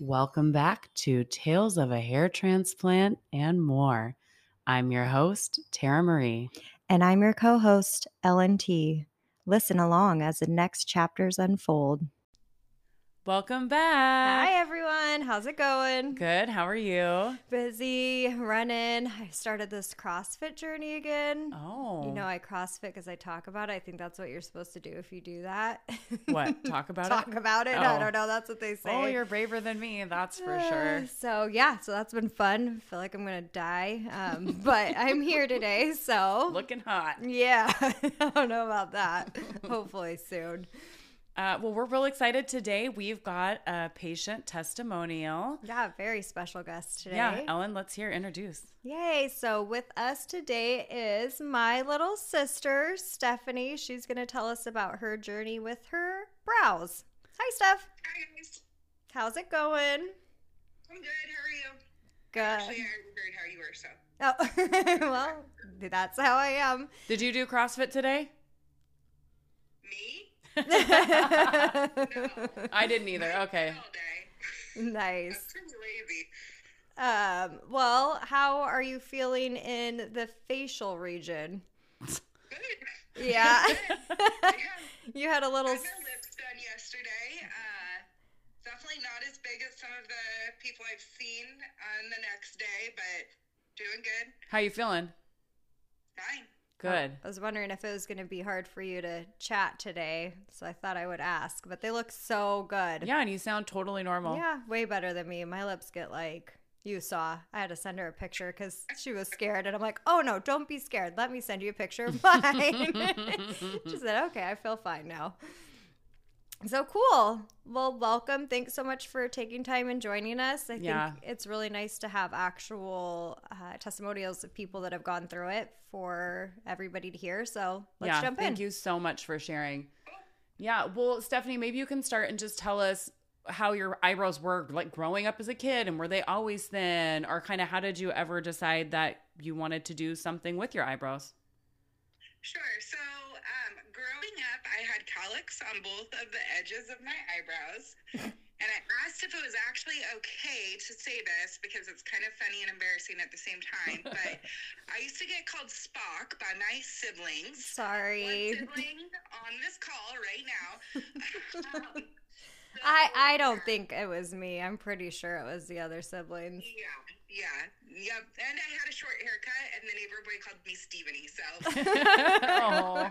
Welcome back to Tales of a Hair Transplant and More. I'm your host, Tara Marie. And I'm your co host, Ellen T. Listen along as the next chapters unfold. Welcome back. Hi, everyone. How's it going? Good. How are you? Busy, running. I started this CrossFit journey again. Oh. You know, I CrossFit because I talk about it. I think that's what you're supposed to do if you do that. What? Talk about talk it? Talk about it. I Oh. don't know. That's what they say. Oh, you're braver than me. That's for Uh, sure. So yeah, so that's been fun. I feel like I'm gonna die, um, but I'm here today. So Looking hot. yeah, I don't know about that. Hopefully soon. Uh, well, we're real excited today. We've got a patient testimonial. Yeah, very special guest today. Yeah, Ellen, let's hear introduce. Yay. So with us today is my little sister, Stephanie. She's going to tell us about her journey with her brows. Hi, Steph. Hi guys. How's it going? I'm good. How are you? Good. Actually, Good. I heard how you were, so. Oh, well, that's how I am. Did you do CrossFit today? Me? I didn't either. Okay. All day. nice. That's pretty lazy. Um, well, how are you feeling in the facial region? Good. Yeah. Yeah. you had a little. had my lips done yesterday. Uh, definitely not as big as some of the people I've seen on the next day, but doing good. How you feeling? Fine. Good. I was wondering if it was going to be hard for you to chat today, so I thought I would ask. But they look so good. Yeah, and you sound totally normal. Yeah, way better than me. My lips get like you saw. I had to send her a picture because she was scared, and I'm like, "Oh no, don't be scared. Let me send you a picture of mine." she said, "Okay, I feel fine now." So cool. Well, welcome. Thanks so much for taking time and joining us. I Yeah. think it's really nice to have actual uh, testimonials of people that have gone through it for everybody to hear. So let's yeah, jump in. thank you so much for sharing. Yeah, well, Stephanie, maybe you can start and just tell us how your eyebrows were like growing up as a kid and were they always thin or kind of how did you ever decide that you wanted to do something with your eyebrows? Sure. So, growing up, I had colics on both of the edges of my eyebrows. And I asked if it was actually okay to say this because it's kind of funny and embarrassing at the same time. But I used to get called Spock by my siblings. Sorry. One sibling on this call right now. Um, so, I I don't think it was me. I'm pretty sure it was the other siblings. Yeah, yeah, yep. And I had a short haircut, and then everybody called me Stephanie. So oh,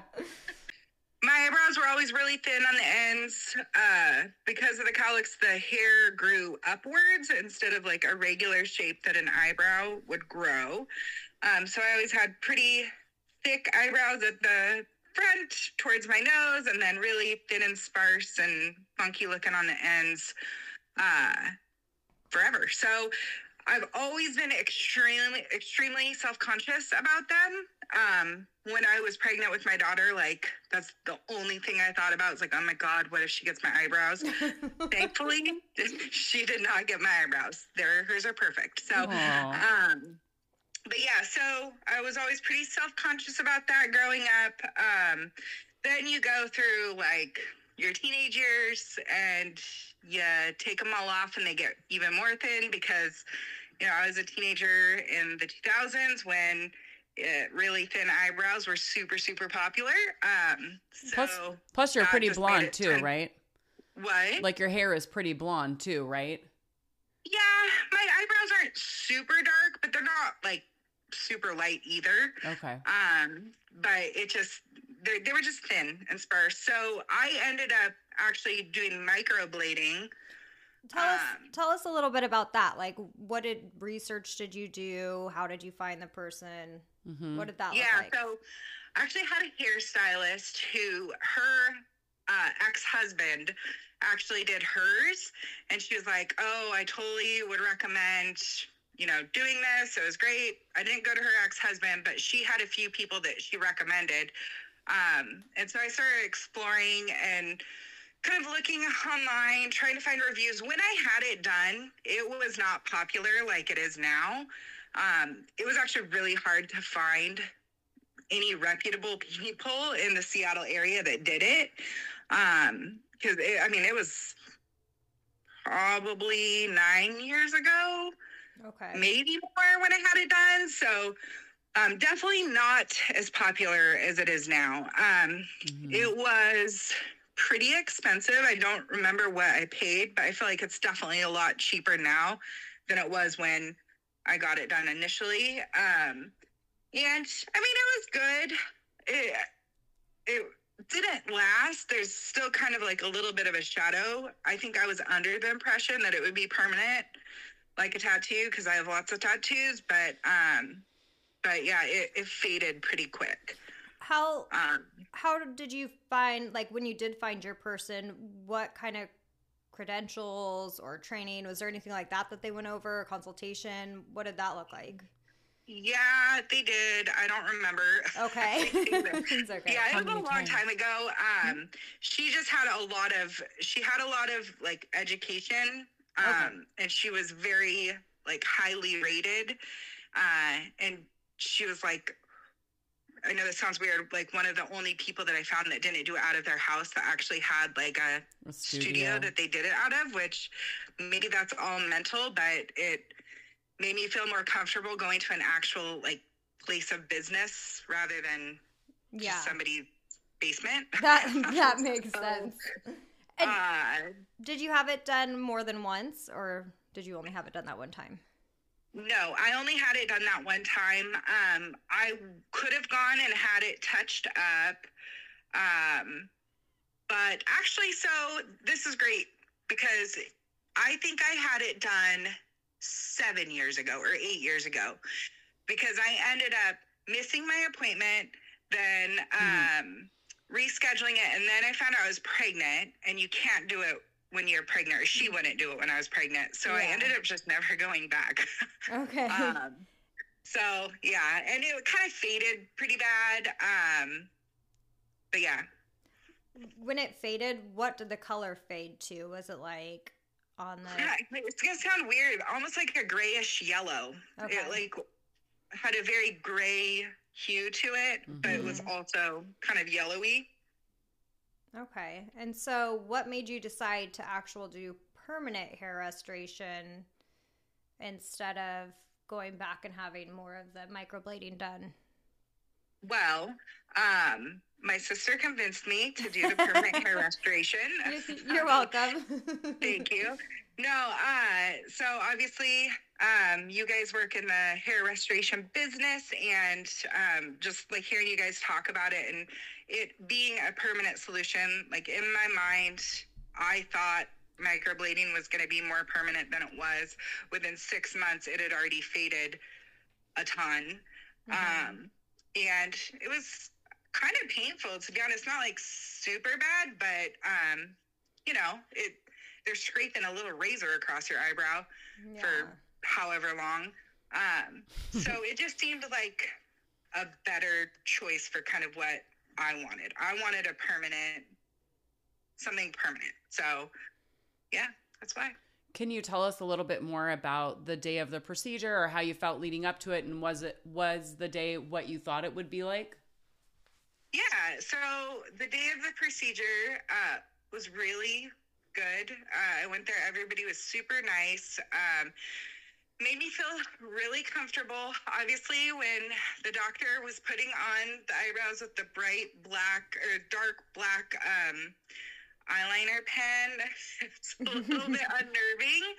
my eyebrows were always really thin on the ends. Uh, because of the colics, the hair grew upwards instead of like a regular shape that an eyebrow would grow. Um, so I always had pretty thick eyebrows at the front towards my nose, and then really thin and sparse and funky looking on the ends. Uh, forever. So I've always been extremely, extremely self conscious about them. Um, when I was pregnant with my daughter, like that's the only thing I thought about. was like, oh my God, what if she gets my eyebrows? Thankfully, she did not get my eyebrows. Their hers are perfect. So, um, but yeah, so I was always pretty self conscious about that growing up. Um, then you go through like your teenage years and you take them all off and they get even more thin because, you know, I was a teenager in the 2000s when uh, really thin eyebrows were super, super popular. Um, so, Plus- plus you're pretty blonde too, right? what? Like your hair is pretty blonde too, right? Yeah, my eyebrows aren't super dark, but they're not like super light either. Okay. Um, but it just they were just thin and sparse. So I ended up actually doing microblading. Tell us Um, tell us a little bit about that. Like what did research did you do? How did you find the person? Mm-hmm. What did that yeah, look like? Yeah. So I actually had a hairstylist who her uh, ex-husband actually did hers and she was like oh i totally would recommend you know doing this it was great i didn't go to her ex-husband but she had a few people that she recommended um, and so i started exploring and kind of looking online trying to find reviews when i had it done it was not popular like it is now um, it was actually really hard to find any reputable people in the Seattle area that did it. Um, because I mean, it was probably nine years ago, Okay. maybe more when I had it done. So um, definitely not as popular as it is now. Um, Mhm. It was pretty expensive. I don't remember what I paid, but I feel like it's definitely a lot cheaper now than it was when I got it done initially. Um, and I mean, it was good. It, it didn't last. There's still kind of like a little bit of a shadow. I think I was under the impression that it would be permanent, like a tattoo, because I have lots of tattoos. But um, but yeah, it, it faded pretty quick. How Um, how did you find like when you did find your person? What kind of credentials or training was there anything like that that they went over? Consultation? What did that look like? Yeah, they did. I don't remember. Okay, okay. yeah, How it was a long times? time ago. Um, she just had a lot of she had a lot of like education, um, Okay. and she was very like highly rated, uh, and she was like. I know this sounds weird. Like one of the only people that I found that didn't do it out of their house that actually had like a A studio. that they did it out of, which maybe that's all mental, but it made me feel more comfortable going to an actual like place of business rather than yeah, just somebody's basement. that that makes So, sense. And Uh, did you have it done more than once, or did you only have it done that one time? No, I only had it done that one time. Um, I could have gone and had it touched up. Um, but actually, so this is great because I think I had it done seven years ago or eight years ago because I ended up missing my appointment, then um, rescheduling it, and then I found out I was pregnant, and you can't do it when you're pregnant, or she wouldn't do it when I was pregnant. So I ended up just never going back. Okay. um, so yeah, and it kind of faded pretty bad. Um, but yeah, when it faded, what did the color fade to? Was it like on the? yeah, it's gonna sound weird, almost like a grayish yellow. Okay. It like had a very gray hue to it, but it was Mhm. also kind of yellowy. Okay. And so, what made you decide to actually do permanent hair restoration instead of going back and having more of the microblading done? Well, um, my sister convinced me to do the permanent hair restoration. You're welcome. Thank you. No, uh, so obviously, um, you guys work in the hair restoration business, and um, just like hearing you guys talk about it and it being a permanent solution, like in my mind, I thought microblading was going to be more permanent than it was. Within six months, it had already faded a ton. Mhm. Um, and it was kind of painful, to be honest. Not like super bad, but um, you know, it they're scraping a little razor across your eyebrow yeah. for however long. Um, so it just seemed like a better choice for kind of what I wanted. I wanted a permanent, something permanent. So, yeah, that's why. Can you tell us a little bit more about the day of the procedure or how you felt leading up to it and was it was the day what you thought it would be like? Yeah, so the day of the procedure uh, was really good. Uh, I went there, everybody was super nice. Um, made me feel really comfortable. Obviously, when the doctor was putting on the eyebrows with the bright black or dark black um, eyeliner pen, it's a little bit unnerving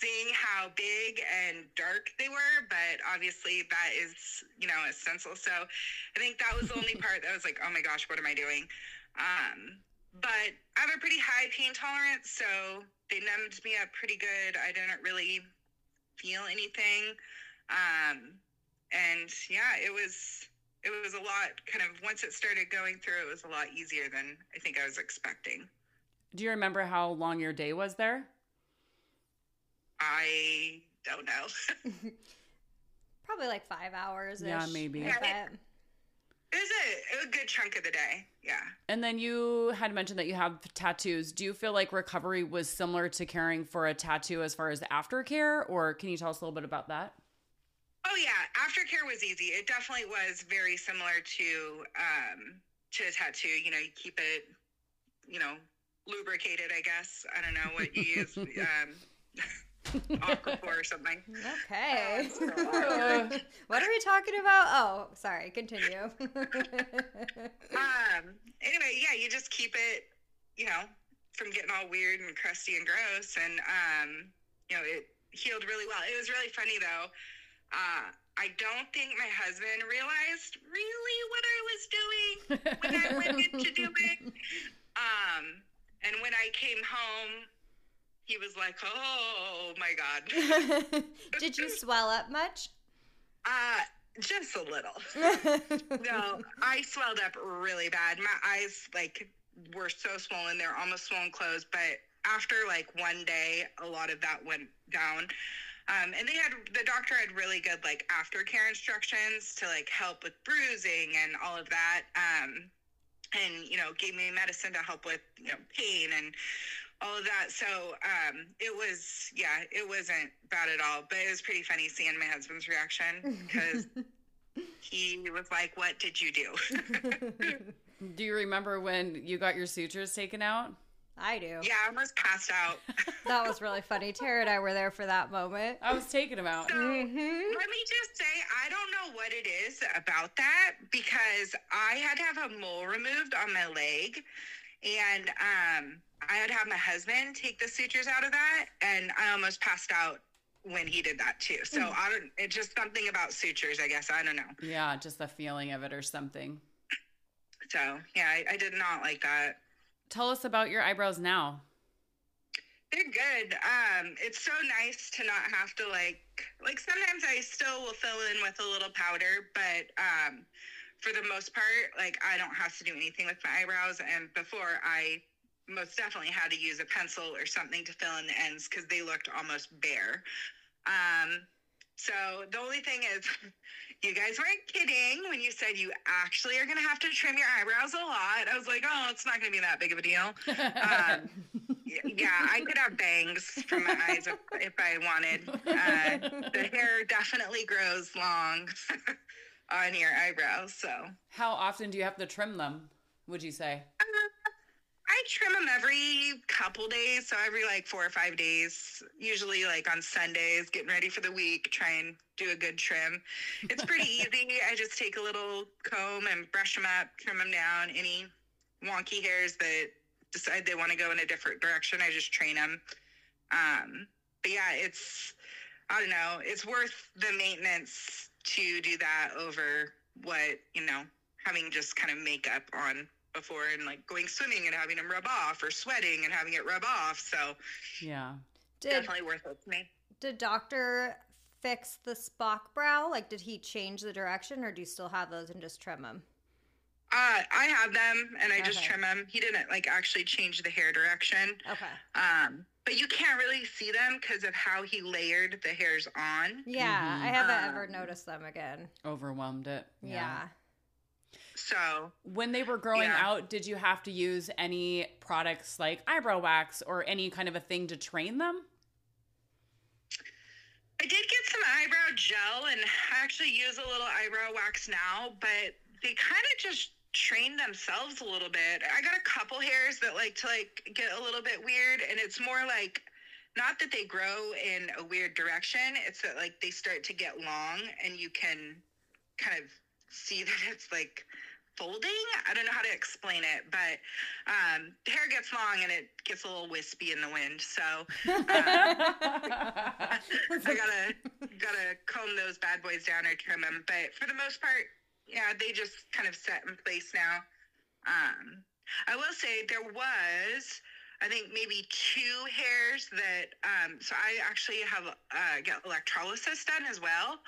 seeing how big and dark they were, but obviously that is, you know, a stencil. So I think that was the only part that was like, oh my gosh, what am I doing? Um, but I have a pretty high pain tolerance, so they numbed me up pretty good. I didn't really feel anything. Um, and yeah, it was it was a lot kind of once it started going through, it was a lot easier than I think I was expecting. Do you remember how long your day was there? I don't know. Probably like five hours. Yeah, maybe. Yeah. It was a, a good chunk of the day. Yeah. And then you had mentioned that you have tattoos. Do you feel like recovery was similar to caring for a tattoo as far as aftercare, or can you tell us a little bit about that? Oh yeah, aftercare was easy. It definitely was very similar to um to a tattoo. You know, you keep it, you know, lubricated. I guess I don't know what you use. Um, or something. Okay. Uh, what are we talking about? Oh, sorry. Continue. Um. Anyway, yeah, you just keep it, you know, from getting all weird and crusty and gross, and um, you know, it healed really well. It was really funny though. Uh, I don't think my husband realized really what I was doing when I went into do it. Um, and when I came home, he was like, "Oh my god." Did you swell up much? Uh, just a little. No, I swelled up really bad. My eyes like were so swollen; they're almost swollen closed. But after like one day, a lot of that went down. Um, and they had the doctor had really good like aftercare instructions to like help with bruising and all of that. Um, and you know, gave me medicine to help with you know pain and all of that. So um, it was yeah, it wasn't bad at all. But it was pretty funny seeing my husband's reaction because he was like, "What did you do?" Do you remember when you got your sutures taken out? I do. yeah, I almost passed out. That was really funny. Tara and I were there for that moment. I was taking them out. So Mhm. let me just say, I don't know what it is about that because I had to have a mole removed on my leg, and um, I had to have my husband take the sutures out of that, and I almost passed out when he did that too. So I don't. It's just something about sutures, I guess. I don't know. Yeah, just the feeling of it or something. So yeah, I, I did not like that. Tell us about your eyebrows now. They're good. Um, it's so nice to not have to like like sometimes I still will fill in with a little powder, but um, for the most part, like I don't have to do anything with my eyebrows. And before I most definitely had to use a pencil or something to fill in the ends because they looked almost bare. Um, so the only thing is, you guys weren't kidding when you said you actually are gonna have to trim your eyebrows a lot. I was like, oh, it's not gonna be that big of a deal. Um, yeah, I could have bangs from my eyes if, if I wanted. Uh, the hair definitely grows long on your eyebrows. So How often do you have to trim them? Would you say? Trim them every couple days. So every like four or five days, usually like on Sundays, getting ready for the week, try and do a good trim. It's pretty easy. I just take a little comb and brush them up, trim them down. Any wonky hairs that decide they want to go in a different direction, I just train them. Um, but yeah, it's I don't know, it's worth the maintenance to do that over what you know having just kind of makeup on before and like going swimming and having them rub off or sweating and having it rub off. So Yeah. Did definitely worth it to me. did doctor fix the Spock brow? Like, did he change the direction, or do you still have those and just trim them? Uh, I have them and I just trim them. He didn't like actually change the hair direction. Okay. Um, but you can't really see them because of how he layered the hairs on. Yeah, Mhm. I haven't ever Um, noticed them again. Overwhelmed it. Yeah. So When they were growing Yeah. out, did you have to use any products like eyebrow wax or any kind of a thing to train them? I did get some eyebrow gel and I actually use a little eyebrow wax now, but they kind of just train themselves a little bit. I got a couple hairs that like to like get a little bit weird and it's more like not that they grow in a weird direction, it's that like they start to get long and you can kind of see that it's like folding. I don't know how to explain it, but um, the hair gets long and it gets a little wispy in the wind. So I gotta gotta comb those bad boys down or trim them. But for the most part, yeah, they just kind of set in place now. Um, I will say there was, I think maybe two hairs that. Um, so I actually have uh, got electrolysis done as well,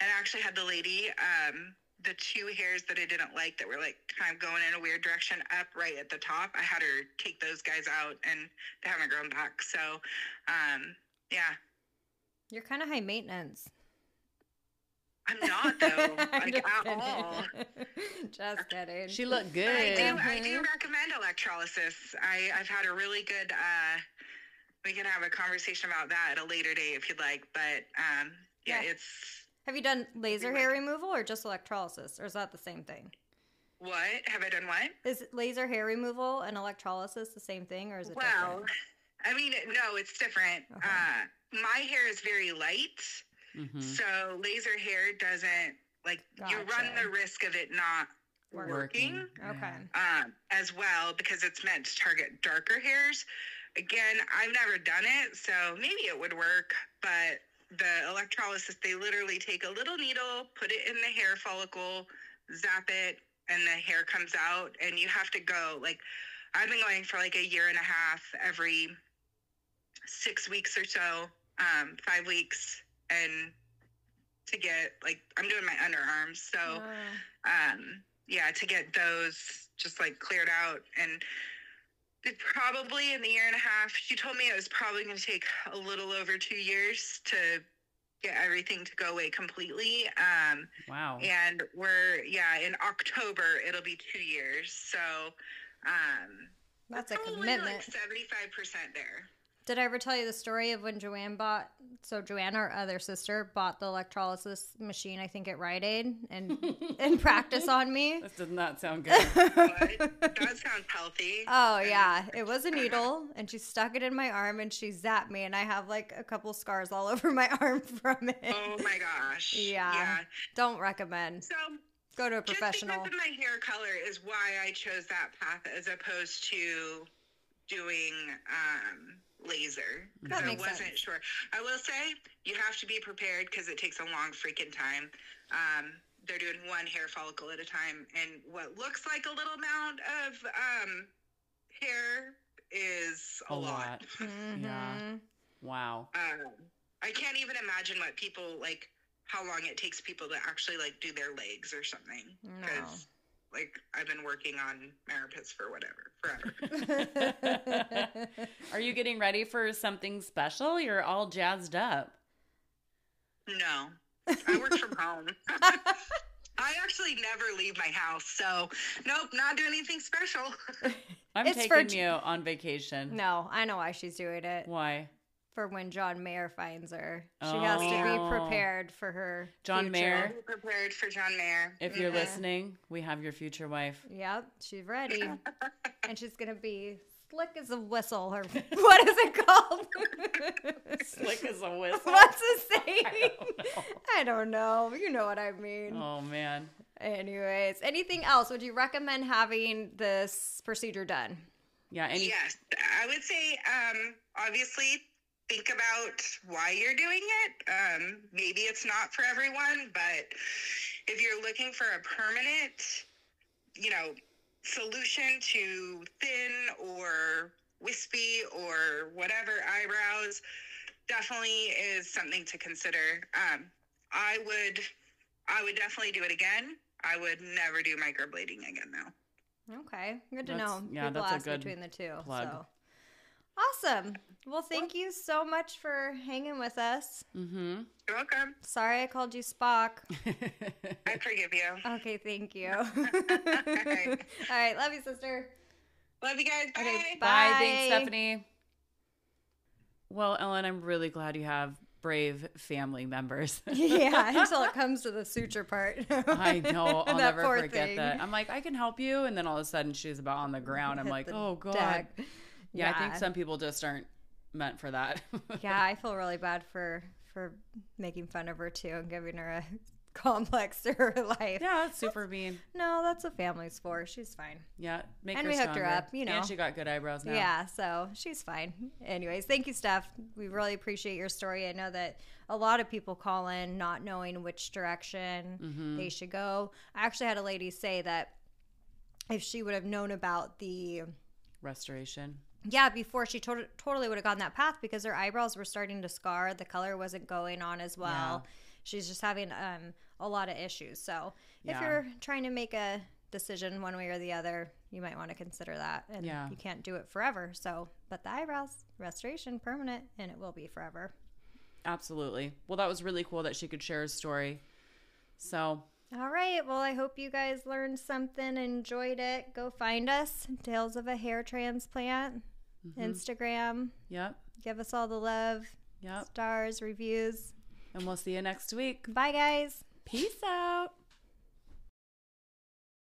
and I actually had the lady. Um, the two hairs that I didn't like that were like kind of going in a weird direction up right at the top. I had her take those guys out and they haven't grown back. So, um, yeah, You're kind of high maintenance. I'm not though, I'm like at kidding. all. just kidding. she looked But I do, good. I do Mhm. recommend electrolysis. I, I've had a really good. Uh, we can have a conversation about that at a later date if you'd like. But um, yeah, Yeah. it's Have you done laser hair removal or just electrolysis, or is that the same thing? What have I done? What? Is laser hair removal and electrolysis the same thing, or is it Well, different? I mean, no, it's different. Okay. Uh, my hair is very light, Mhm. so laser hair doesn't like you run the risk of it not Work- working. Okay. um, as well because it's meant to target darker hairs. Again, I've never done it, so maybe it would work, but the electrolysis, they literally take a little needle, put it in the hair follicle, zap it, and the hair comes out. And you have to go, like, I've been going for like a year and a half every six weeks or so, um, five weeks, and to get, like, I'm doing my underarms. So, Oh. um yeah to get those just like cleared out and it probably in the year and a half she told me it was probably going to take a little over two years to get everything to go away completely um Wow. and we're yeah in october it'll be two years so um That's a commitment. like 75% there Did I ever tell you the story of when Joanne bought? So Joanne, our other sister, bought the electrolysis machine. I think at Rite Aid, and and practice on me. This does not sound good. but that sounds healthy Oh yeah, it was a needle, and she stuck it in my arm, and she zapped me, and I have like a couple scars all over my arm from it. oh my gosh Yeah. yeah Don't recommend. so Go to a Just professional. because of my hair color is why I chose that path as opposed to doing um, laser. That Because I wasn't sense. sure. I will say you have to be prepared because it takes a long freaking time. Um, they're doing one hair follicle at a time, and what looks like a little amount of um, hair is a, A lot. lot. Yeah. Mhm. Wow. Um, I can't even imagine what people like. How long it takes people to actually like do their legs or something. No. Because like I've been working on Maripits for whatever forever. Are you getting ready for something special? You're all jazzed up. no, I work from home. I actually never leave my house, so nope, not doing anything special. I'm It's taking j- you on vacation. no, I know why she's doing it. Why? For when John Mayer finds her, she has to be Oh. prepared for her. John future. Mayer? Be prepared for John Mayer. If you're Mhm. listening, we have your future wife. Yep, she's ready, and she's gonna be slick as a whistle. Or what is it called? Slick as a whistle. What's the saying? I don't know. I don't know. You know what I mean. Oh man. Anyways, anything else? Would you recommend having this procedure done? Yeah. Any. yes, I would say um, obviously think about why you're doing it. Um, maybe it's not for everyone, but if you're looking for a permanent, you know, solution to thin or wispy or whatever eyebrows, definitely is something to consider. Um, I would, I would definitely do it again. I would never do microblading again, though. Okay, good to That's- know. yeah, People that's a ask good between the two. plug. So awesome. Well, thank you so much for hanging with us. Mm-hmm. You're welcome. Sorry I called you Spock. I forgive you. Okay, thank you. All right, love you, sister. Love you guys. Bye. Okay, Bye. Bye. Thanks, Stephanie. Well, Ellen, I'm really glad you have brave family members. yeah, until it comes to the suture part. I know. I'll never forget thing. that. I'm like, I can help you. And then all of a sudden she's about on the ground. I'm Hit like, oh, God. deck. Yeah, I think some people just aren't meant for that. yeah, I feel really bad for for making fun of her too and giving her a complex to her life. yeah, that's super mean. No, that's what family's for. She's fine. Yeah, make And her we hooked her up, you know. And she got good eyebrows now. Yeah, so she's fine. Anyways, thank you, Steph. We really appreciate your story. I know that a lot of people call in not knowing which direction Mm-hmm. they should go. I actually had a lady say that if she would have known about the Restoration. Yeah before she to- totally would have gone that path because her eyebrows were starting to scar the color wasn't going on as well she's just having um a lot of issues so if Yeah. you're trying to make a decision one way or the other you might want to consider that and Yeah. you can't do it forever so but the eyebrows restoration permanent and it will be forever Absolutely. Well, that was really cool that she could share her story. So, all right well i hope you guys learned something enjoyed it go find us tales of a hair transplant Mm-hmm. instagram yep, give us all the love yep. stars reviews And we'll see you next week. Bye, guys. Peace out.